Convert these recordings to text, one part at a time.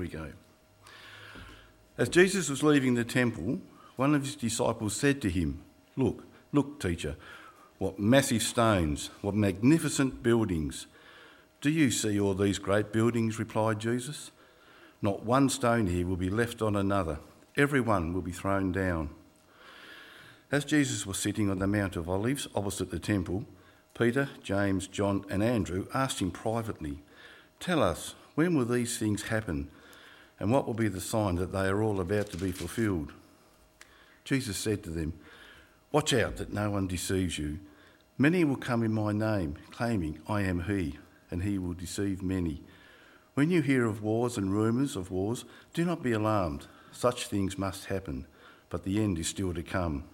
we go. As Jesus was leaving the temple, one of his disciples said to him, Look, look, teacher, what massive stones, what magnificent buildings. Do you see all these great buildings? replied Jesus. Not one stone here will be left on another, every one will be thrown down. As Jesus was sitting on the Mount of Olives opposite the temple, Peter, James, John, and Andrew asked him privately, Tell us, when will these things happen? And what will be the sign that they are all about to be fulfilled? Jesus said to them, Watch out that no one deceives you. Many will come in my name, claiming, I am he, and he will deceive many. When you hear of wars and rumours of wars, do not be alarmed. Such things must happen, but the end is still to come.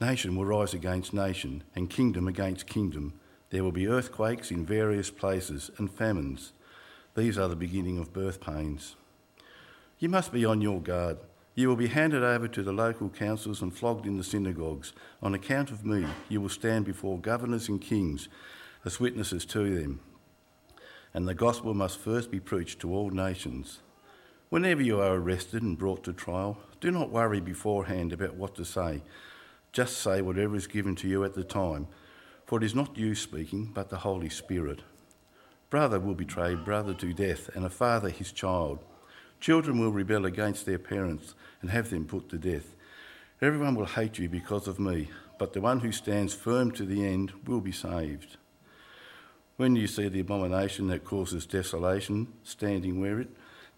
Nation will rise against nation, and kingdom against kingdom. There will be earthquakes in various places and famines. These are the beginning of birth pains. You must be on your guard. You will be handed over to the local councils and flogged in the synagogues. On account of me, you will stand before governors and kings as witnesses to them. And the gospel must first be preached to all nations. Whenever you are arrested and brought to trial, do not worry beforehand about what to say. Just say whatever is given to you at the time, for it is not you speaking, but the Holy Spirit. Brother will betray brother to death, and a father his child. Children will rebel against their parents and have them put to death. Everyone will hate you because of me, but the one who stands firm to the end will be saved. When you see the abomination that causes desolation standing where it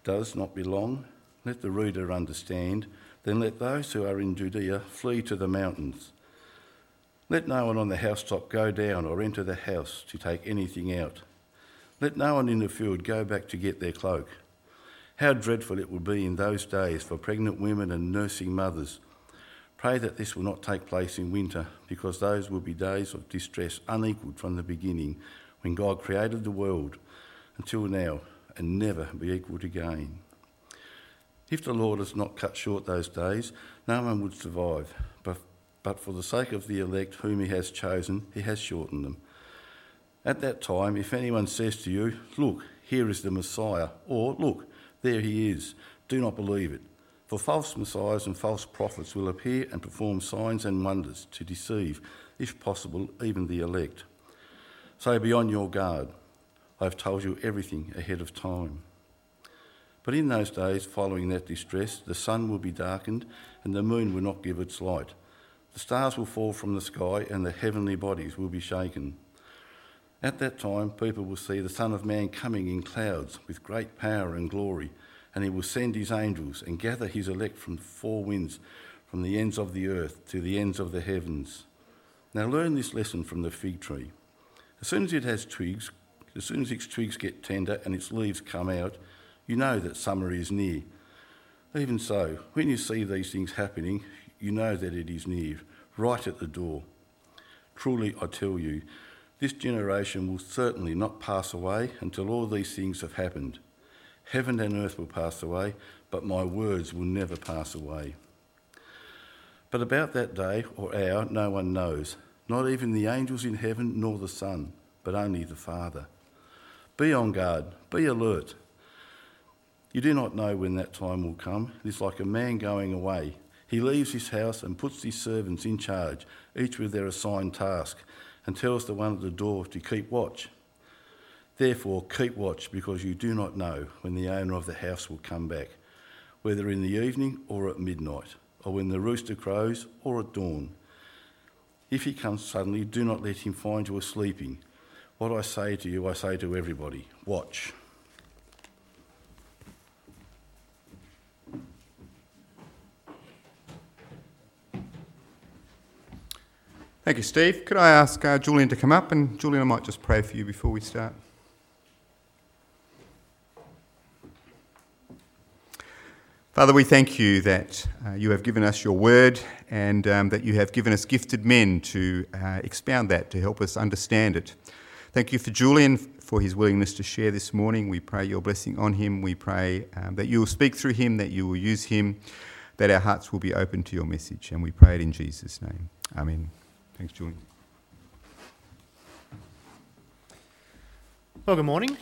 does not belong, let the reader understand. Then let those who are in Judea flee to the mountains. Let no one on the housetop go down or enter the house to take anything out. Let no one in the field go back to get their cloak. How dreadful it will be in those days for pregnant women and nursing mothers. Pray that this will not take place in winter, because those will be days of distress unequalled from the beginning, when God created the world, until now, and never be equalled again. If the Lord has not cut short those days, no one would survive. But, but for the sake of the elect whom he has chosen, he has shortened them. At that time, if anyone says to you, Look, here is the Messiah, or Look, there he is, do not believe it. For false messiahs and false prophets will appear and perform signs and wonders to deceive, if possible, even the elect. So be on your guard. I have told you everything ahead of time. But in those days following that distress, the sun will be darkened and the moon will not give its light. The stars will fall from the sky and the heavenly bodies will be shaken. At that time, people will see the Son of Man coming in clouds with great power and glory, and he will send his angels and gather his elect from the four winds, from the ends of the earth to the ends of the heavens. Now, learn this lesson from the fig tree. As soon as it has twigs, as soon as its twigs get tender and its leaves come out, you know that summer is near. Even so, when you see these things happening, you know that it is near, right at the door. Truly, I tell you, this generation will certainly not pass away until all these things have happened. Heaven and earth will pass away, but my words will never pass away. But about that day or hour, no one knows, not even the angels in heaven nor the Son, but only the Father. Be on guard, be alert. You do not know when that time will come. It is like a man going away. He leaves his house and puts his servants in charge, each with their assigned task, and tells the one at the door to keep watch. Therefore, keep watch, because you do not know when the owner of the house will come back, whether in the evening or at midnight, or when the rooster crows or at dawn. If he comes suddenly, do not let him find you sleeping. What I say to you, I say to everybody watch. Thank you, Steve. Could I ask uh, Julian to come up? And Julian, I might just pray for you before we start. Father, we thank you that uh, you have given us your word and um, that you have given us gifted men to uh, expound that, to help us understand it. Thank you for Julian for his willingness to share this morning. We pray your blessing on him. We pray um, that you will speak through him, that you will use him, that our hearts will be open to your message. And we pray it in Jesus' name. Amen. Thanks, Julian. Well, good morning.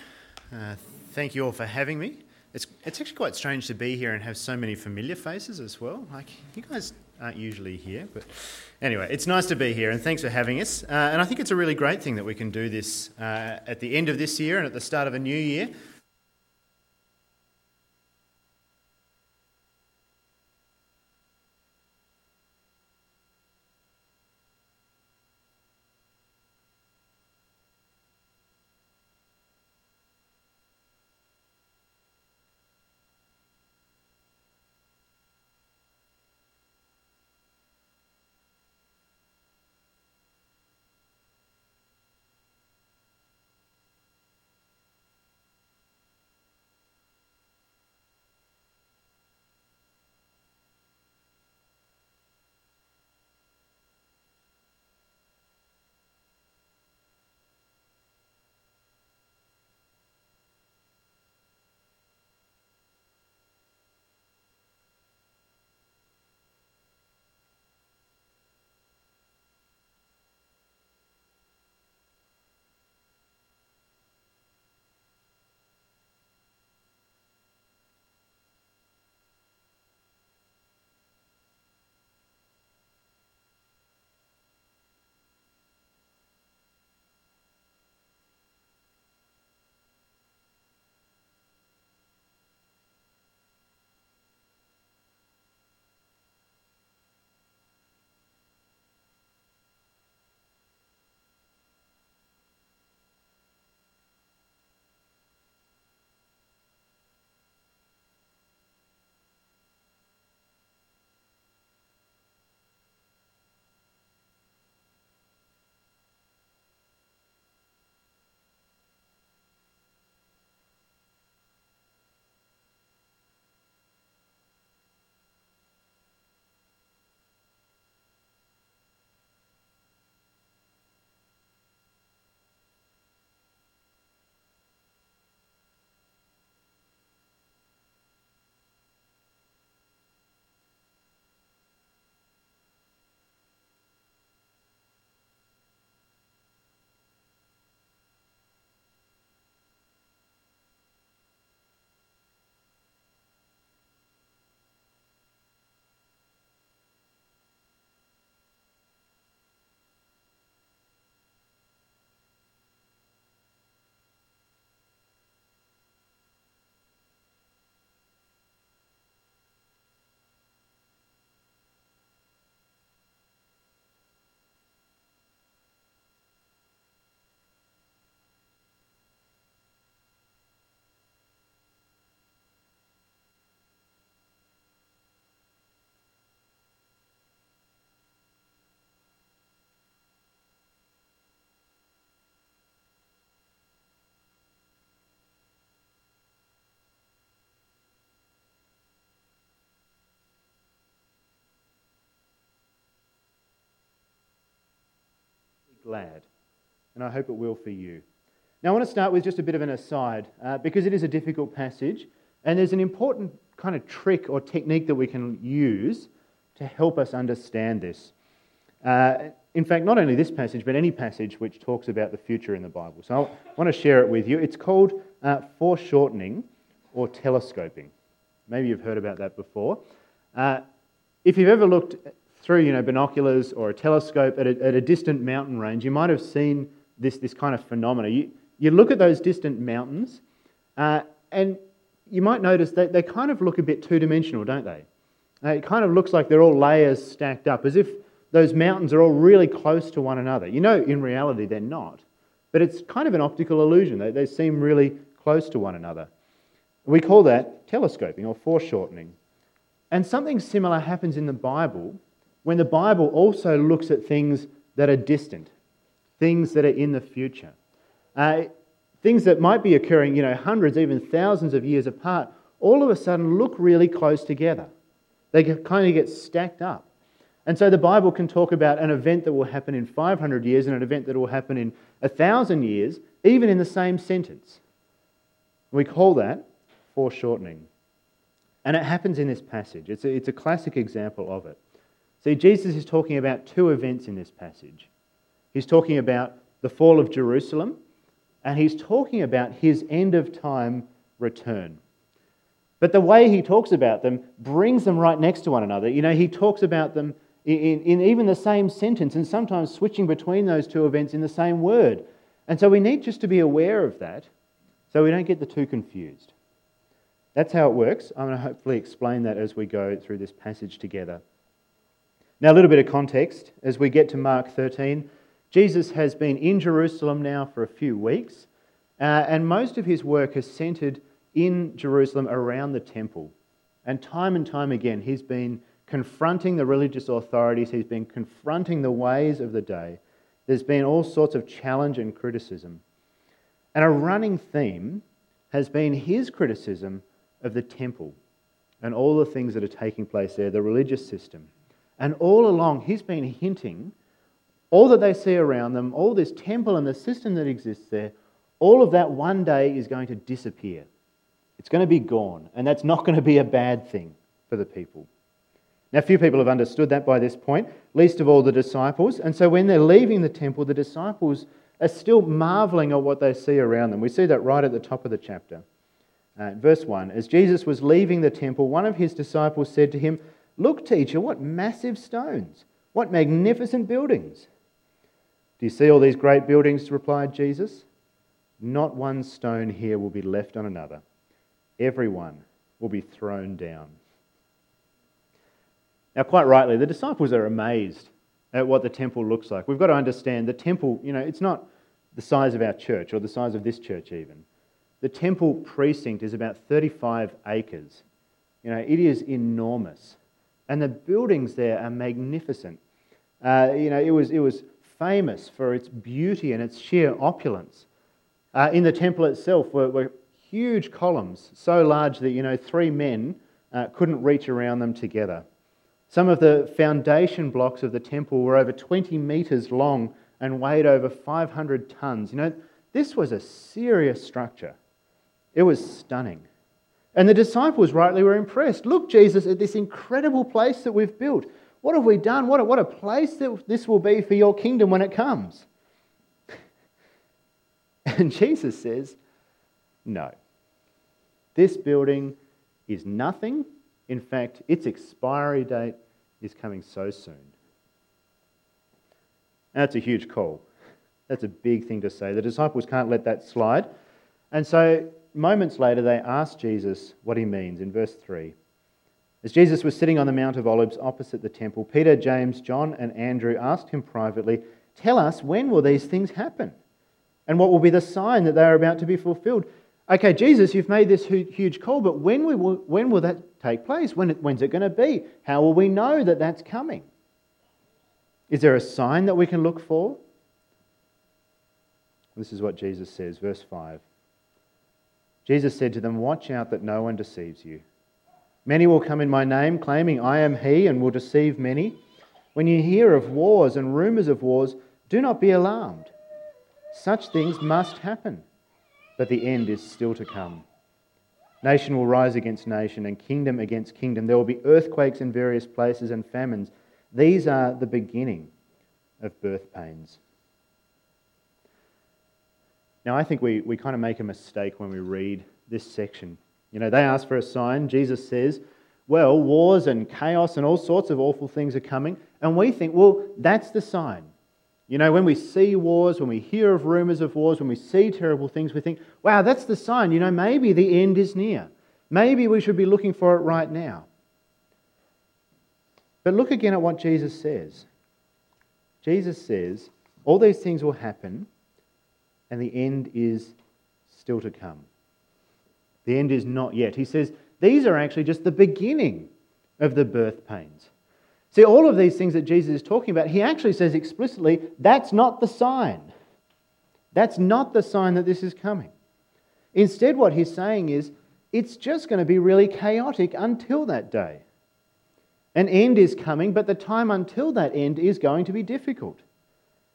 Uh, thank you all for having me. It's, it's actually quite strange to be here and have so many familiar faces as well. Like, you guys aren't usually here, but anyway, it's nice to be here and thanks for having us. Uh, and I think it's a really great thing that we can do this uh, at the end of this year and at the start of a new year. Glad. And I hope it will for you. Now, I want to start with just a bit of an aside uh, because it is a difficult passage, and there's an important kind of trick or technique that we can use to help us understand this. Uh, in fact, not only this passage, but any passage which talks about the future in the Bible. So I want to share it with you. It's called uh, foreshortening or telescoping. Maybe you've heard about that before. Uh, if you've ever looked through you know, binoculars or a telescope at a, at a distant mountain range, you might have seen this, this kind of phenomena. You, you look at those distant mountains, uh, and you might notice that they kind of look a bit two dimensional, don't they? Uh, it kind of looks like they're all layers stacked up, as if those mountains are all really close to one another. You know, in reality, they're not. But it's kind of an optical illusion. They, they seem really close to one another. We call that telescoping or foreshortening. And something similar happens in the Bible when the Bible also looks at things that are distant, things that are in the future, uh, things that might be occurring, you know, hundreds, even thousands of years apart, all of a sudden look really close together. They kind of get stacked up. And so the Bible can talk about an event that will happen in 500 years and an event that will happen in 1,000 years, even in the same sentence. We call that foreshortening. And it happens in this passage. It's a, it's a classic example of it. See, Jesus is talking about two events in this passage. He's talking about the fall of Jerusalem, and he's talking about his end of time return. But the way he talks about them brings them right next to one another. You know, he talks about them in, in, even the same sentence and sometimes switching between those two events in the same word. And so we need just to be aware of that so we don't get the two confused. That's how it works. I'm going to hopefully explain that as we go through this passage together. Now, a little bit of context as we get to Mark 13. Jesus has been in Jerusalem now for a few weeks, uh, and most of his work has centered in Jerusalem around the temple. And time and time again, he's been confronting the religious authorities, he's been confronting the ways of the day. There's been all sorts of challenge and criticism. And a running theme has been his criticism of the temple and all the things that are taking place there, the religious system. And all along, he's been hinting all that they see around them, all this temple and the system that exists there, all of that one day is going to disappear. It's going to be gone, and that's not going to be a bad thing for the people. Now, few people have understood that by this point, least of all the disciples. And so when they're leaving the temple, the disciples are still marveling at what they see around them. We see that right at the top of the chapter. Uh, verse 1 As Jesus was leaving the temple, one of his disciples said to him, Look, teacher, what massive stones! What magnificent buildings! Do you see all these great buildings? replied Jesus. Not one stone here will be left on another. Everyone will be thrown down. Now, quite rightly, the disciples are amazed at what the temple looks like. We've got to understand the temple, you know, it's not the size of our church or the size of this church even. The temple precinct is about 35 acres. You know, it is enormous. And the buildings there are magnificent. Uh, you know, it was, it was famous for its beauty and its sheer opulence. Uh, in the temple itself were, were, huge columns, so large that, you know, three men uh, couldn't reach around them together. Some of the foundation blocks of the temple were over 20 metres long and weighed over 500 tonnes. You know, this was a serious structure. It was stunning. And the disciples rightly were impressed. Look, Jesus, at this incredible place that we've built. What have we done? What a, what a place that this will be for your kingdom when it comes. And Jesus says, No. This building is nothing in fact, its expiry date is coming so soon. That's a huge call. That's a big thing to say. The disciples can't let that slide. And so, moments later, they ask Jesus what he means in verse 3. As Jesus was sitting on the Mount of Olives opposite the temple, Peter, James, John, and Andrew asked him privately, Tell us, when will these things happen? And what will be the sign that they are about to be fulfilled? Okay, Jesus, you've made this huge call, but when will, when will that take place? When, when's it going to be? How will we know that that's coming? Is there a sign that we can look for? This is what Jesus says, verse 5. Jesus said to them, Watch out that no one deceives you. Many will come in my name, claiming, I am he, and will deceive many. When you hear of wars and rumors of wars, do not be alarmed. Such things must happen but the end is still to come. Nation will rise against nation and kingdom against kingdom. There will be earthquakes in various places and famines. These are the beginning of birth pains. Now, I think we, we kind of make a mistake when we read this section. You know, they ask for a sign. Jesus says, well, wars and chaos and all sorts of awful things are coming. And we think, well, that's the sign. You know, when we see wars, when we hear of rumors of wars, when we see terrible things, we think, wow, that's the sign. You know, maybe the end is near. Maybe we should be looking for it right now. But look again at what Jesus says. Jesus says, all these things will happen, and the end is still to come. The end is not yet. He says, these are actually just the beginning of the birth pains. See, all of these things that Jesus is talking about, he actually says explicitly, that's not the sign. That's not the sign that this is coming. Instead, what he's saying is, it's just going to be really chaotic until that day. An end is coming, but the time until that end is going to be difficult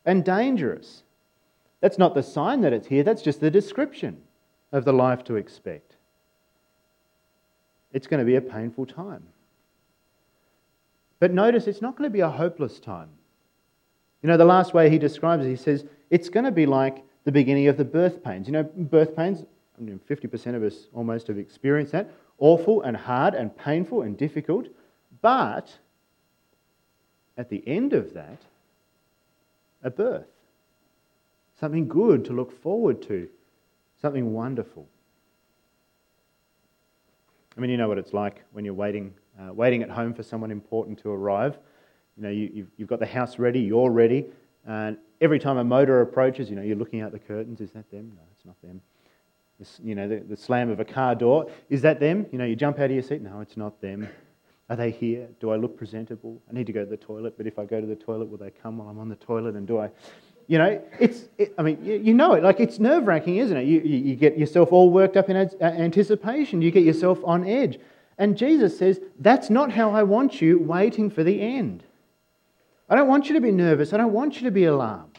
and dangerous. That's not the sign that it's here, that's just the description of the life to expect. It's going to be a painful time. But notice it's not going to be a hopeless time. You know, the last way he describes it, he says, it's going to be like the beginning of the birth pains. You know, birth pains, I mean, 50% of us almost have experienced that. awful and hard and painful and difficult, but at the end of that, a birth. Something good to look forward to, something wonderful. I mean, you know what it's like when you're waiting, uh, waiting at home for someone important to arrive. You know, you, have got the house ready, you're ready, and every time a motor approaches, you know, you're looking out the curtains. Is that them? No, it's not them. you know, the, the slam of a car door. Is that them? You know, you jump out of your seat. No, it's not them. Are they here? Do I look presentable? I need to go to the toilet, but if I go to the toilet, will they come while I'm on the toilet? And do I, you know, it's, it, I mean, you, you, know it. Like, it's nerve wracking, isn't it? You, you, you, get yourself all worked up in uh, anticipation, you get yourself on edge. And Jesus says, That's not how I want you waiting for the end. I don't want you to be nervous. I don't want you to be alarmed.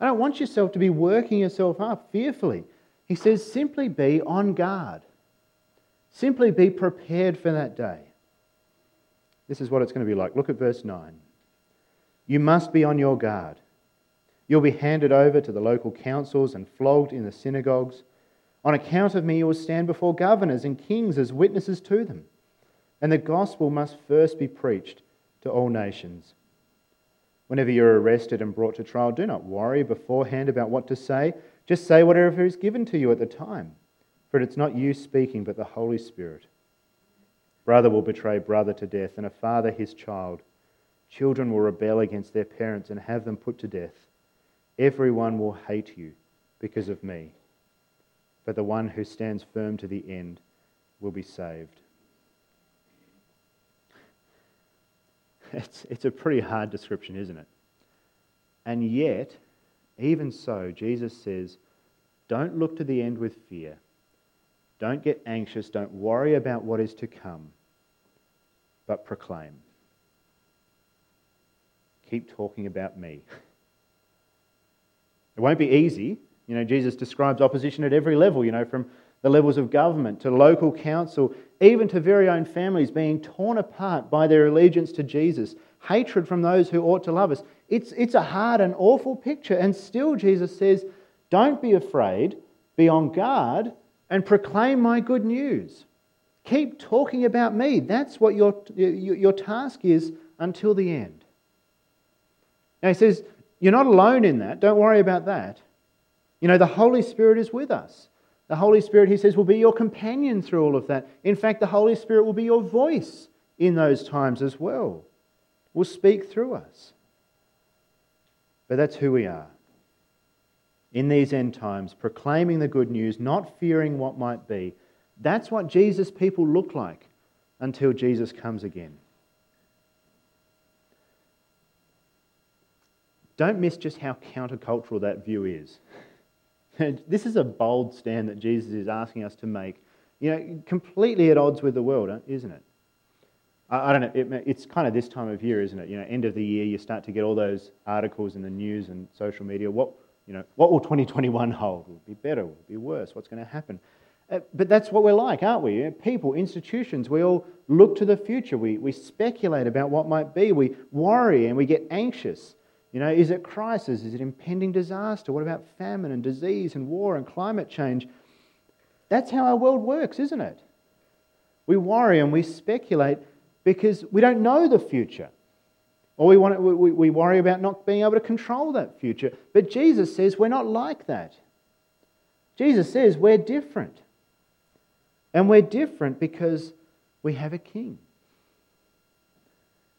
I don't want yourself to be working yourself up fearfully. He says, simply be on guard. Simply be prepared for that day. This is what it's going to be like. Look at verse 9. You must be on your guard. You'll be handed over to the local councils and flogged in the synagogues. On account of me, you will stand before governors and kings as witnesses to them. And the gospel must first be preached to all nations. Whenever you're arrested and brought to trial, do not worry beforehand about what to say. Just say whatever is given to you at the time, for it's not you speaking, but the Holy Spirit. Brother will betray brother to death, and a father his child. Children will rebel against their parents and have them put to death. Everyone will hate you because of me, but the one who stands firm to the end will be saved. It's, it's a pretty hard description, isn't it? And yet, even so, Jesus says, don't look to the end with fear. Don't get anxious. Don't worry about what is to come, but proclaim. Keep talking about me. It won't be easy. You know, Jesus describes opposition at every level, you know, from the levels of government to local council, even to very own families being torn apart by their allegiance to Jesus, hatred from those who ought to love us. It's, it's a hard and awful picture. And still, Jesus says, Don't be afraid, be on guard, and proclaim my good news. Keep talking about me. That's what your, your task is until the end. Now, he says, You're not alone in that. Don't worry about that. You know, the Holy Spirit is with us. The Holy Spirit, he says, will be your companion through all of that. In fact, the Holy Spirit will be your voice in those times as well, will speak through us. But that's who we are. In these end times, proclaiming the good news, not fearing what might be. That's what Jesus' people look like until Jesus comes again. Don't miss just how countercultural that view is. this is a bold stand that Jesus is asking us to make, you know, completely at odds with the world, isn't it? I, I don't know, it, it's kind of this time of year, isn't it? You know, end of the year, you start to get all those articles in the news and social media. What, you know, what will 2021 hold? Will it be better? Will it be worse? What's going to happen? Uh, but that's what we're like, aren't we? People, institutions, we all look to the future. We, we speculate about what might be. We worry and we get anxious. You know, is it crisis? Is it impending disaster? What about famine and disease and war and climate change? That's how our world works, isn't it? We worry and we speculate because we don't know the future. Or we, want to, we, worry about not being able to control that future. But Jesus says we're not like that. Jesus says we're different. And we're different because we have a king.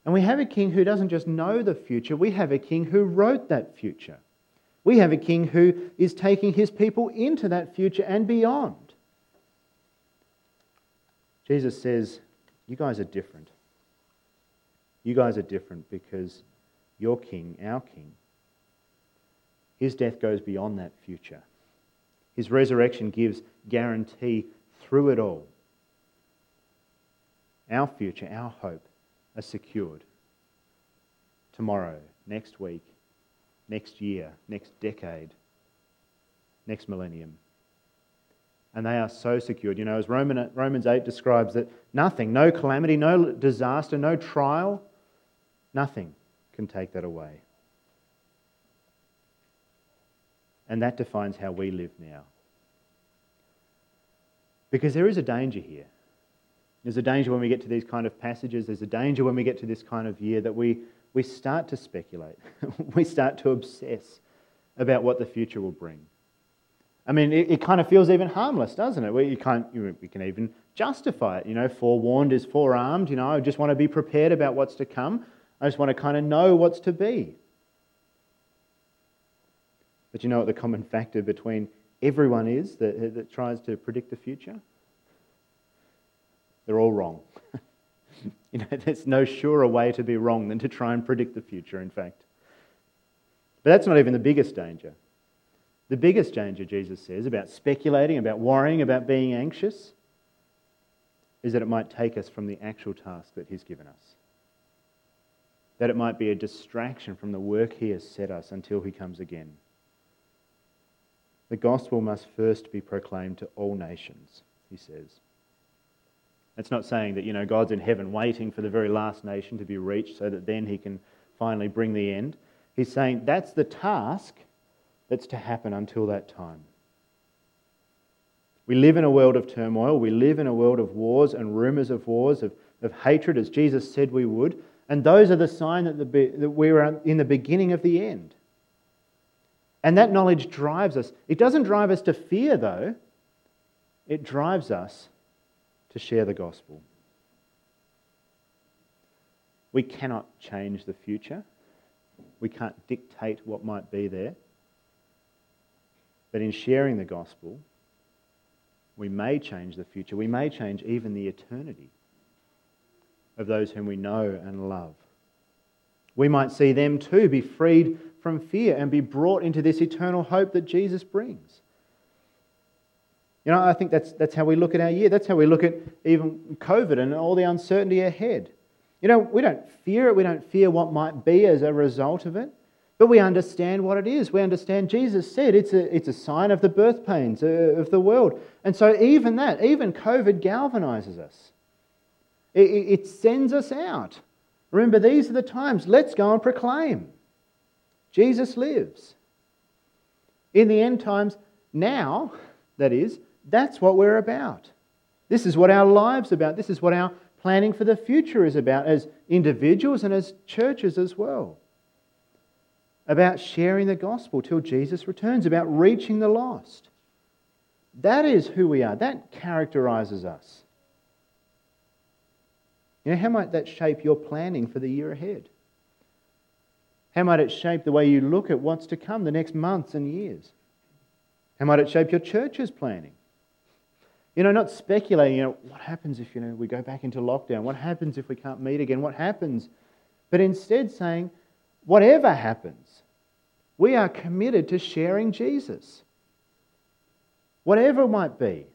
And we have a king who doesn't just know the future, we have a king who wrote that future. We have a king who is taking his people into that future and beyond. Jesus says, You guys are different. You guys are different because your king, our king, his death goes beyond that future. His resurrection gives guarantee through it all. Our future, our hope, are secured. Tomorrow, next week, next year, next decade, next millennium. And they are so secured. You know, as Roman, Romans 8 describes that nothing, no calamity, no disaster, no trial, nothing can take that away. And that defines how we live now. Because there is a danger here. There's a danger when we get to these kind of passages, there's a danger when we get to this kind of year that we, we start to speculate. we start to obsess about what the future will bring. I mean, it, it kind of feels even harmless, doesn't it? We, can't, you, we can even justify it. You know, forewarned is forearmed. You know, I just want to be prepared about what's to come. I just want to kind of know what's to be. But you know what the common factor between everyone is that, that tries to predict the future? They're all wrong. you know, there's no surer way to be wrong than to try and predict the future, in fact. But that's not even the biggest danger. The biggest danger, Jesus says, about speculating, about worrying, about being anxious, is that it might take us from the actual task that He's given us. That it might be a distraction from the work He has set us until He comes again. The gospel must first be proclaimed to all nations, He says. It's not saying that, you know, God's in heaven waiting for the very last nation to be reached so that then he can finally bring the end. He's saying that's the task that's to happen until that time. We live in a world of turmoil. We live in a world of wars and rumours of wars, of, of hatred, as Jesus said we would. And those are the sign that, the, that we're in the beginning of the end. And that knowledge drives us. It doesn't drive us to fear, though, it drives us to share the gospel. We cannot change the future. We can't dictate what might be there. But in sharing the gospel, we may change the future. We may change even the eternity of those whom we know and love. We might see them too be freed from fear and be brought into this eternal hope that Jesus brings. You know, I think that's, that's how we look at our year. That's how we look at even COVID and all the uncertainty ahead. You know, we don't fear it. We don't fear what might be as a result of it. But we understand what it is. We understand Jesus said it's a, it's a sign of the birth pains uh, of the world. And so, even that, even COVID galvanizes us. It, it sends us out. Remember, these are the times. Let's go and proclaim. Jesus lives. In the end times, now, that is, that's what we're about. This is what our lives about. This is what our planning for the future is about as individuals and as churches as well. About sharing the gospel till Jesus returns, about reaching the lost. That is who we are. That characterizes us. You know, how might that shape your planning for the year ahead? How might it shape the way you look at what's to come the next months and years? How might it shape your church's planning? You know, not speculating, you know, what happens if, you know, we go back into lockdown? What happens if we can't meet again? What happens? But instead saying, whatever happens, we are committed to sharing Jesus. Whatever it might be,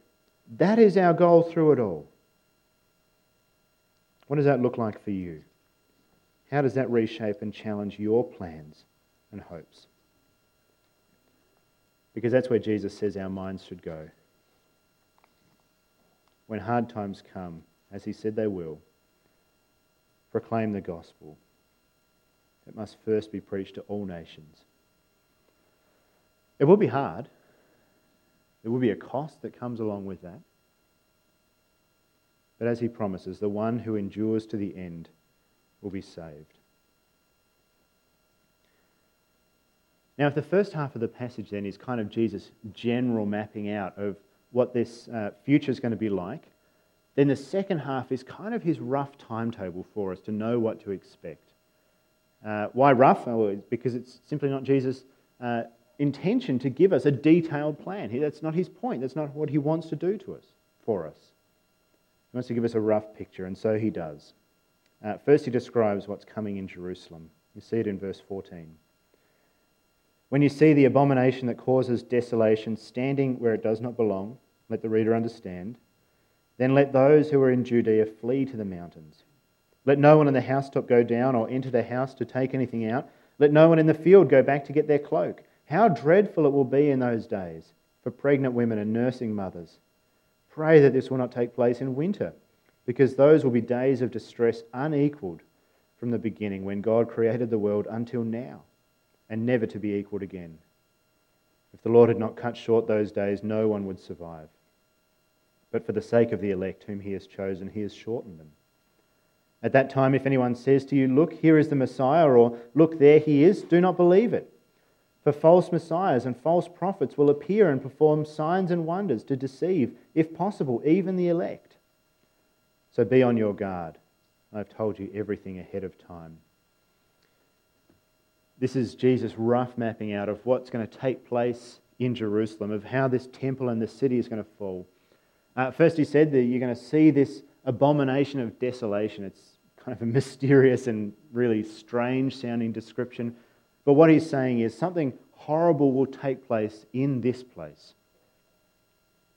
that is our goal through it all. What does that look like for you? How does that reshape and challenge your plans and hopes? Because that's where Jesus says our minds should go when hard times come, as he said they will, proclaim the gospel. It must first be preached to all nations. It will be hard. There will be a cost that comes along with that. But as he promises, the one who endures to the end will be saved. Now, if the first half of the passage then is kind of Jesus' general mapping out of what this uh, future is going to be like. Then the second half is kind of his rough timetable for us to know what to expect. Uh, why rough? Oh, because it's simply not Jesus' uh, intention to give us a detailed plan. That's not his point. That's not what he wants to do to us, for us. He wants to give us a rough picture, and so he does. Uh, first, he describes what's coming in Jerusalem. You see it in verse 14. When you see the abomination that causes desolation standing where it does not belong, let the reader understand. Then let those who are in Judea flee to the mountains. Let no one in the housetop go down or enter the house to take anything out. Let no one in the field go back to get their cloak. How dreadful it will be in those days for pregnant women and nursing mothers. Pray that this will not take place in winter, because those will be days of distress unequaled from the beginning when God created the world until now and never to be equalled again. If the Lord had not cut short those days, no one would survive. but for the sake of the elect whom he has chosen, he has shortened them. At that time, if anyone says to you, Look, here is the Messiah, or Look, there he is, do not believe it. For false messiahs and false prophets will appear and perform signs and wonders to deceive, if possible, even the elect. So be on your guard. I've told you everything ahead of time. This is Jesus' rough mapping out of what's going to take place in Jerusalem, of how this temple and the city is going to fall. Uh, first, he said that you're going to see this abomination of desolation. It's kind of a mysterious and really strange sounding description. But what he's saying is something horrible will take place in this place.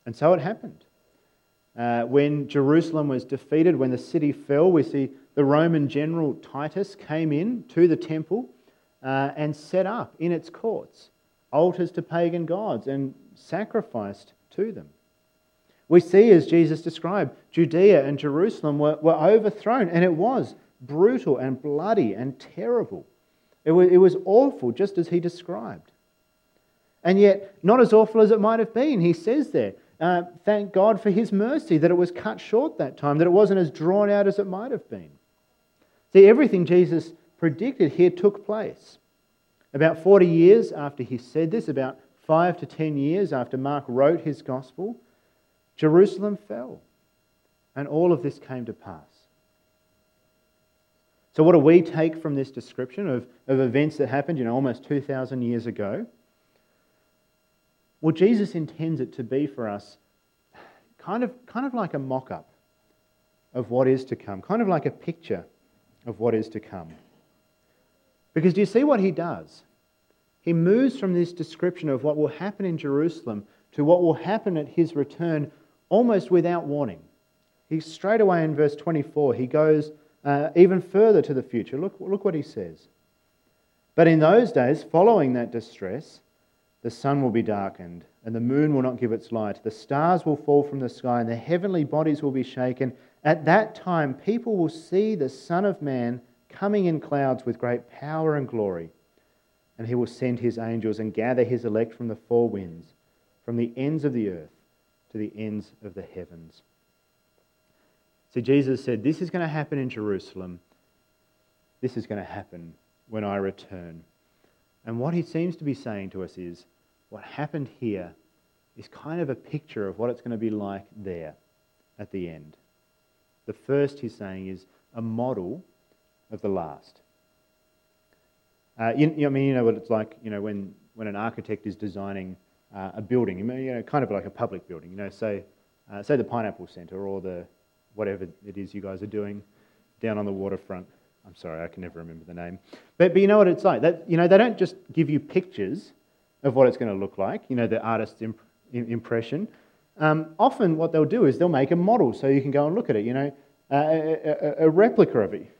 And so it happened. Uh, when Jerusalem was defeated, when the city fell, we see the Roman general Titus came in to the temple uh, and set up in its courts altars to pagan gods and sacrificed to them. We see, as Jesus described, Judea and Jerusalem were, were overthrown, and it was brutal and bloody and terrible. It was, it was awful, just as he described. And yet, not as awful as it might have been. He says there, uh, thank God for his mercy that it was cut short that time, that it wasn't as drawn out as it might have been. See, everything Jesus predicted here took place. About 40 years after he said this, about five to 10 years after Mark wrote his gospel, Jerusalem fell. And all of this came to pass. So, what do we take from this description of, of events that happened, you know, almost 2,000 years ago? Well, Jesus intends it to be for us kind of, kind of like a mock up of what is to come, kind of like a picture of what is to come. Because do you see what he does? He moves from this description of what will happen in Jerusalem to what will happen at his return almost without warning. He straight away in verse 24, he goes uh, even further to the future. Look, look what he says. But in those days, following that distress, the sun will be darkened, and the moon will not give its light. The stars will fall from the sky, and the heavenly bodies will be shaken. At that time, people will see the Son of Man coming in clouds with great power and glory. And he will send his angels and gather his elect from the four winds, from the ends of the earth to the ends of the heavens. See, Jesus said, This is going to happen in Jerusalem. This is going to happen when I return. And what he seems to be saying to us is, what happened here is kind of a picture of what it's going to be like there at the end. The first, he's saying, is a model of the last. Uh, you, you, I mean, you know what it's like, you know, when, when an architect is designing uh, a building, you know, kind of like a public building, you know, say, uh, say the Pineapple Centre or the whatever it is you guys are doing down on the waterfront. I'm sorry, I can never remember the name. But, but you know what it's like. That, you know, they don't just give you pictures of what it's going to look like, you know, the artist's imp- impression. Um, often what they'll do is they'll make a model so you can go and look at it, you know, a, a, a, replica of it.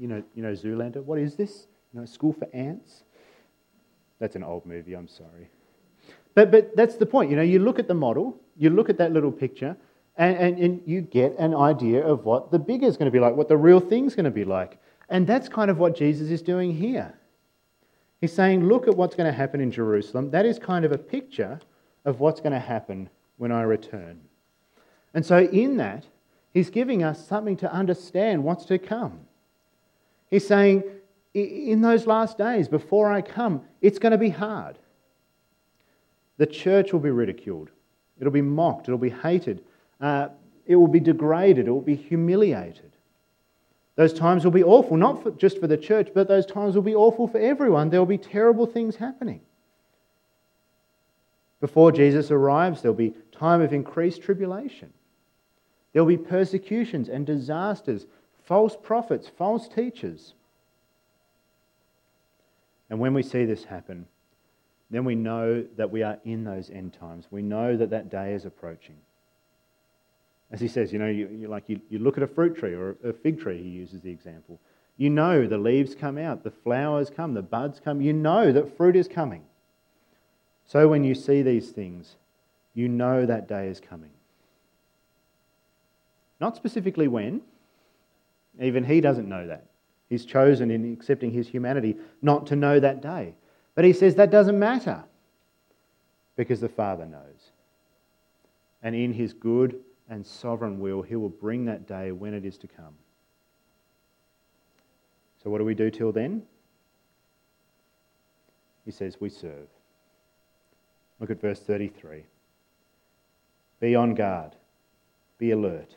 You know, you know, Zoolander, what is this? You know, School for Ants? That's an old movie, I'm sorry. But, but that's the point. You know, you look at the model, you look at that little picture, and, and, and you get an idea of what the bigger is going to be like, what the real thing's going to be like. And that's kind of what Jesus is doing here. He's saying, look at what's going to happen in Jerusalem. That is kind of a picture of what's going to happen when I return. And so, in that, he's giving us something to understand what's to come. He's saying, in those last days, before I come, it's going to be hard. The church will be ridiculed, it'll be mocked, it'll be hated, uh, it will be degraded, it will be humiliated. Those times will be awful, not for, just for the church, but those times will be awful for everyone. There will be terrible things happening. Before Jesus arrives, there'll be time of increased tribulation. There'll be persecutions and disasters, false prophets, false teachers. And when we see this happen, then we know that we are in those end times. We know that that day is approaching. As he says, you know, you, you like you, you look at a fruit tree or a fig tree, he uses the example. You know the leaves come out, the flowers come, the buds come. You know that fruit is coming. So when you see these things, you know that day is coming. Not specifically when, even he doesn't know that. He's chosen in accepting his humanity not to know that day. But he says that doesn't matter because the Father knows. And in his good and sovereign will, He will bring that day when it is to come. So, what do we do till then? He says, We serve. Look at verse 33. Be on guard, be alert.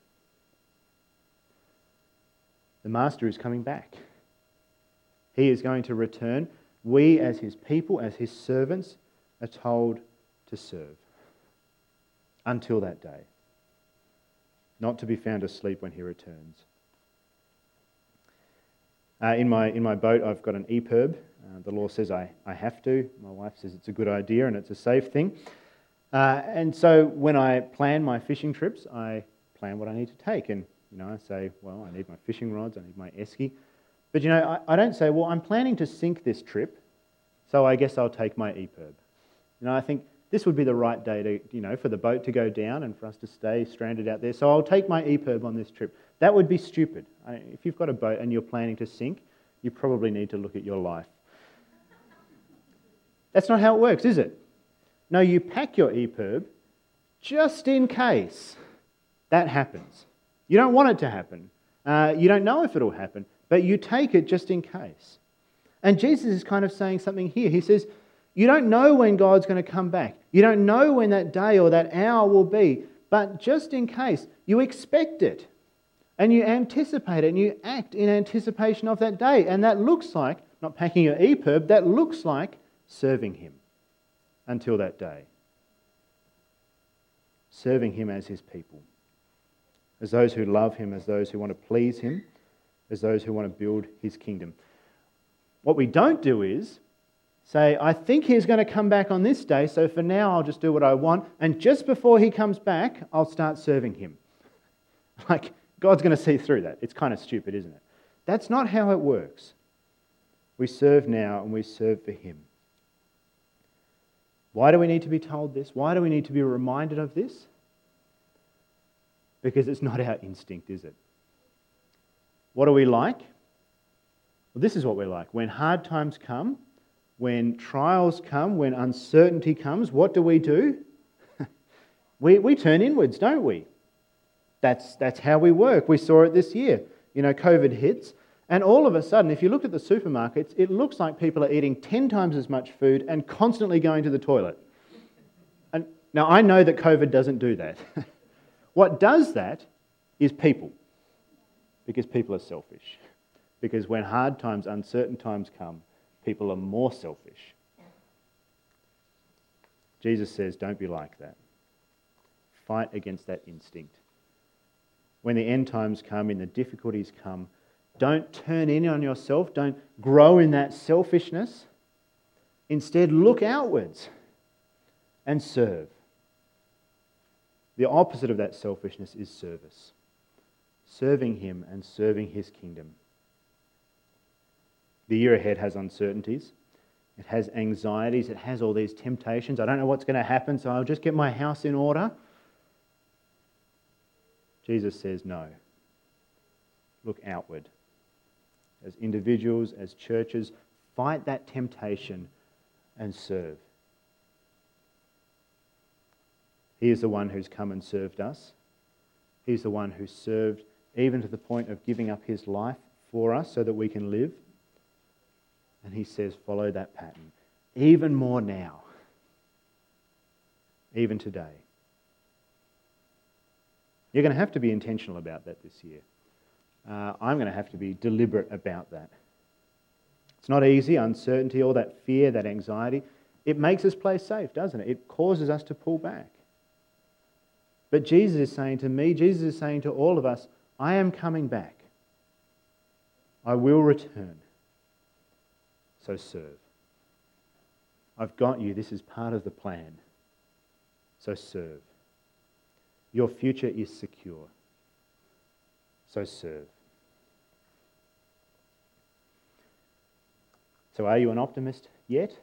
The Master is coming back. He is going to return. We, as his people, as his servants, are told to serve until that day, not to be found asleep when he returns. Uh, in, my, in my boat, I've got an EPIRB. Uh, the law says I, I have to. My wife says it's a good idea and it's a safe thing. Uh, and so when I plan my fishing trips, I plan what I need to take. And, you know, I say, well, I need my fishing rods, I need my esky. But, you know, I, I don't say, well, I'm planning to sink this trip, so I guess I'll take my EPIRB. You know, I think this would be the right day to, you know, for the boat to go down and for us to stay stranded out there. So I'll take my EPIRB on this trip. That would be stupid. I, if you've got a boat and you're planning to sink, you probably need to look at your life. That's not how it works, is it? No, you pack your EPIRB just in case that happens. You don't want it to happen. Uh, you don't know if it'll happen, but you take it just in case. And Jesus is kind of saying something here. He says, You don't know when God's going to come back. You don't know when that day or that hour will be, but just in case, you expect it. And you anticipate it and you act in anticipation of that day. And that looks like, not packing your EPIRB, that looks like serving Him until that day. Serving Him as His people, as those who love Him, as those who want to please Him, as those who want to build His kingdom. What we don't do is say, I think He's going to come back on this day, so for now I'll just do what I want, and just before He comes back, I'll start serving Him. Like, God's going to see through that. It's kind of stupid, isn't it? That's not how it works. We serve now and we serve for Him. Why do we need to be told this? Why do we need to be reminded of this? Because it's not our instinct, is it? What are we like? Well, this is what we're like. When hard times come, when trials come, when uncertainty comes, what do we do? we, we turn inwards, don't we? That's, that's how we work. We saw it this year. You know, COVID hits, and all of a sudden, if you look at the supermarkets, it looks like people are eating 10 times as much food and constantly going to the toilet. And now, I know that COVID doesn't do that. what does that is people, because people are selfish. Because when hard times, uncertain times come, people are more selfish. Jesus says, don't be like that. Fight against that instinct. When the end times come and the difficulties come, don't turn in on yourself. Don't grow in that selfishness. Instead, look outwards and serve. The opposite of that selfishness is service serving Him and serving His kingdom. The year ahead has uncertainties, it has anxieties, it has all these temptations. I don't know what's going to happen, so I'll just get my house in order. Jesus says, No. Look outward as individuals, as churches, fight that temptation and serve. He is the one who's come and served us. He's the one who served even to the point of giving up his life for us so that we can live. And he says, follow that pattern. Even more now. Even today. You're going to have to be intentional about that this year uh, I'm going to have to be deliberate about that. It's not easy, uncertainty, all that fear, that anxiety. It makes us play safe, doesn't it? It causes us to pull back. But Jesus is saying to me, Jesus is saying to all of us, I am coming back. I will return. So serve. I've got you. This is part of the plan. So serve. Your future is secure. So serve. So, are you an optimist yet?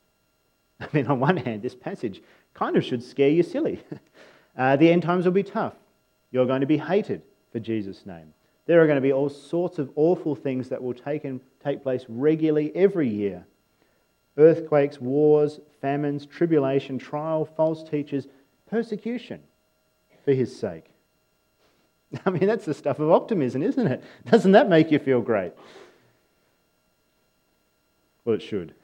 I mean, on one hand, this passage kind of should scare you silly. Uh, the end times will be tough. You're going to be hated for Jesus' name. There are going to be all sorts of awful things that will take, in, take place regularly every year earthquakes, wars, famines, tribulation, trial, false teachers, persecution for his sake. I mean, that's the stuff of optimism, isn't it? Doesn't that make you feel great? Well, it should.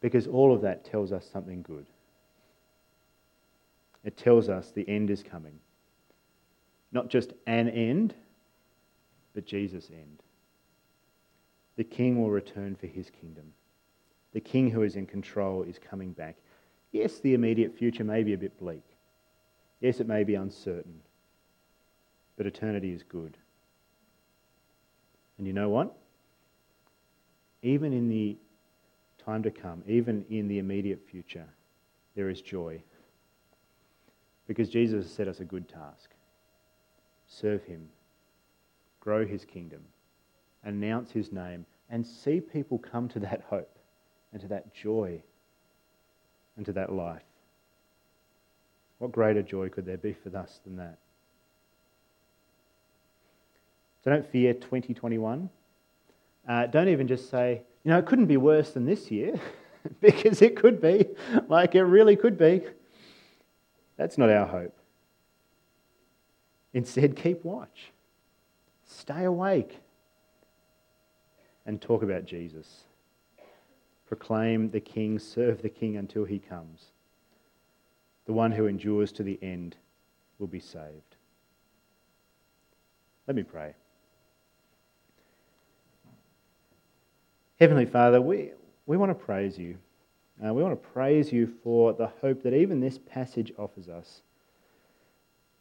Because all of that tells us something good. It tells us the end is coming. Not just an end, but Jesus' end. The king will return for his kingdom. The king who is in control is coming back. Yes, the immediate future may be a bit bleak. Yes, it may be uncertain. But eternity is good. And you know what? Even in the time to come, even in the immediate future, there is joy. Because Jesus has set us a good task serve him, grow his kingdom, announce his name, and see people come to that hope and to that joy and to that life. What greater joy could there be for us than that? So don't fear 2021. Uh, don't even just say, you know, it couldn't be worse than this year, because it could be. Like, it really could be. That's not our hope. Instead, keep watch, stay awake, and talk about Jesus. Proclaim the King, serve the King until he comes. The one who endures to the end will be saved. Let me pray. Heavenly Father, we, we want to praise you. Uh, we want to praise you for the hope that even this passage offers us.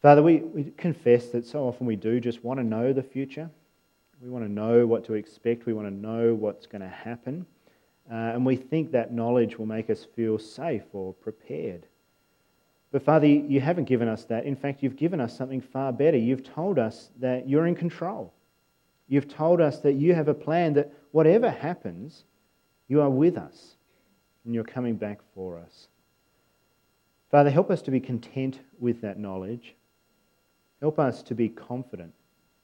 Father, we, we confess that so often we do just want to know the future. We want to know what to expect. We want to know what's going to happen. Uh, and we think that knowledge will make us feel safe or prepared. But Father, you haven't given us that. In fact, you've given us something far better. You've told us that you're in control. You've told us that you have a plan that whatever happens, you are with us and you're coming back for us. Father, help us to be content with that knowledge. Help us to be confident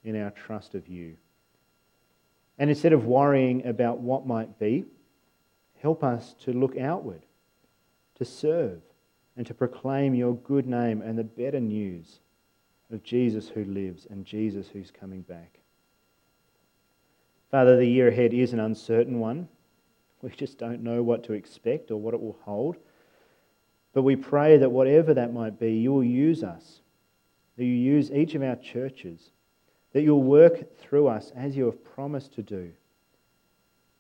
in our trust of you. And instead of worrying about what might be, help us to look outward, to serve, and to proclaim your good name and the better news of Jesus who lives and Jesus who's coming back. Father, the year ahead is an uncertain one. We just don't know what to expect or what it will hold. But we pray that whatever that might be, you will use us, that you use each of our churches, that you'll work through us as you have promised to do,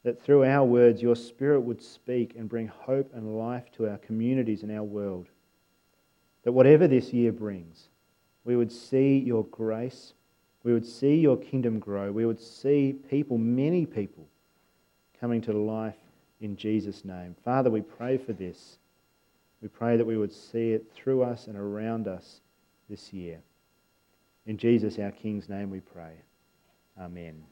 that through our words your Spirit would speak and bring hope and life to our communities and our world. That whatever this year brings, we would see your grace, we would see your kingdom grow, we would see people, many people, coming to life in Jesus' name. Father, we pray for this. We pray that we would see it through us and around us this year. In Jesus, our King's name, we pray. Amen.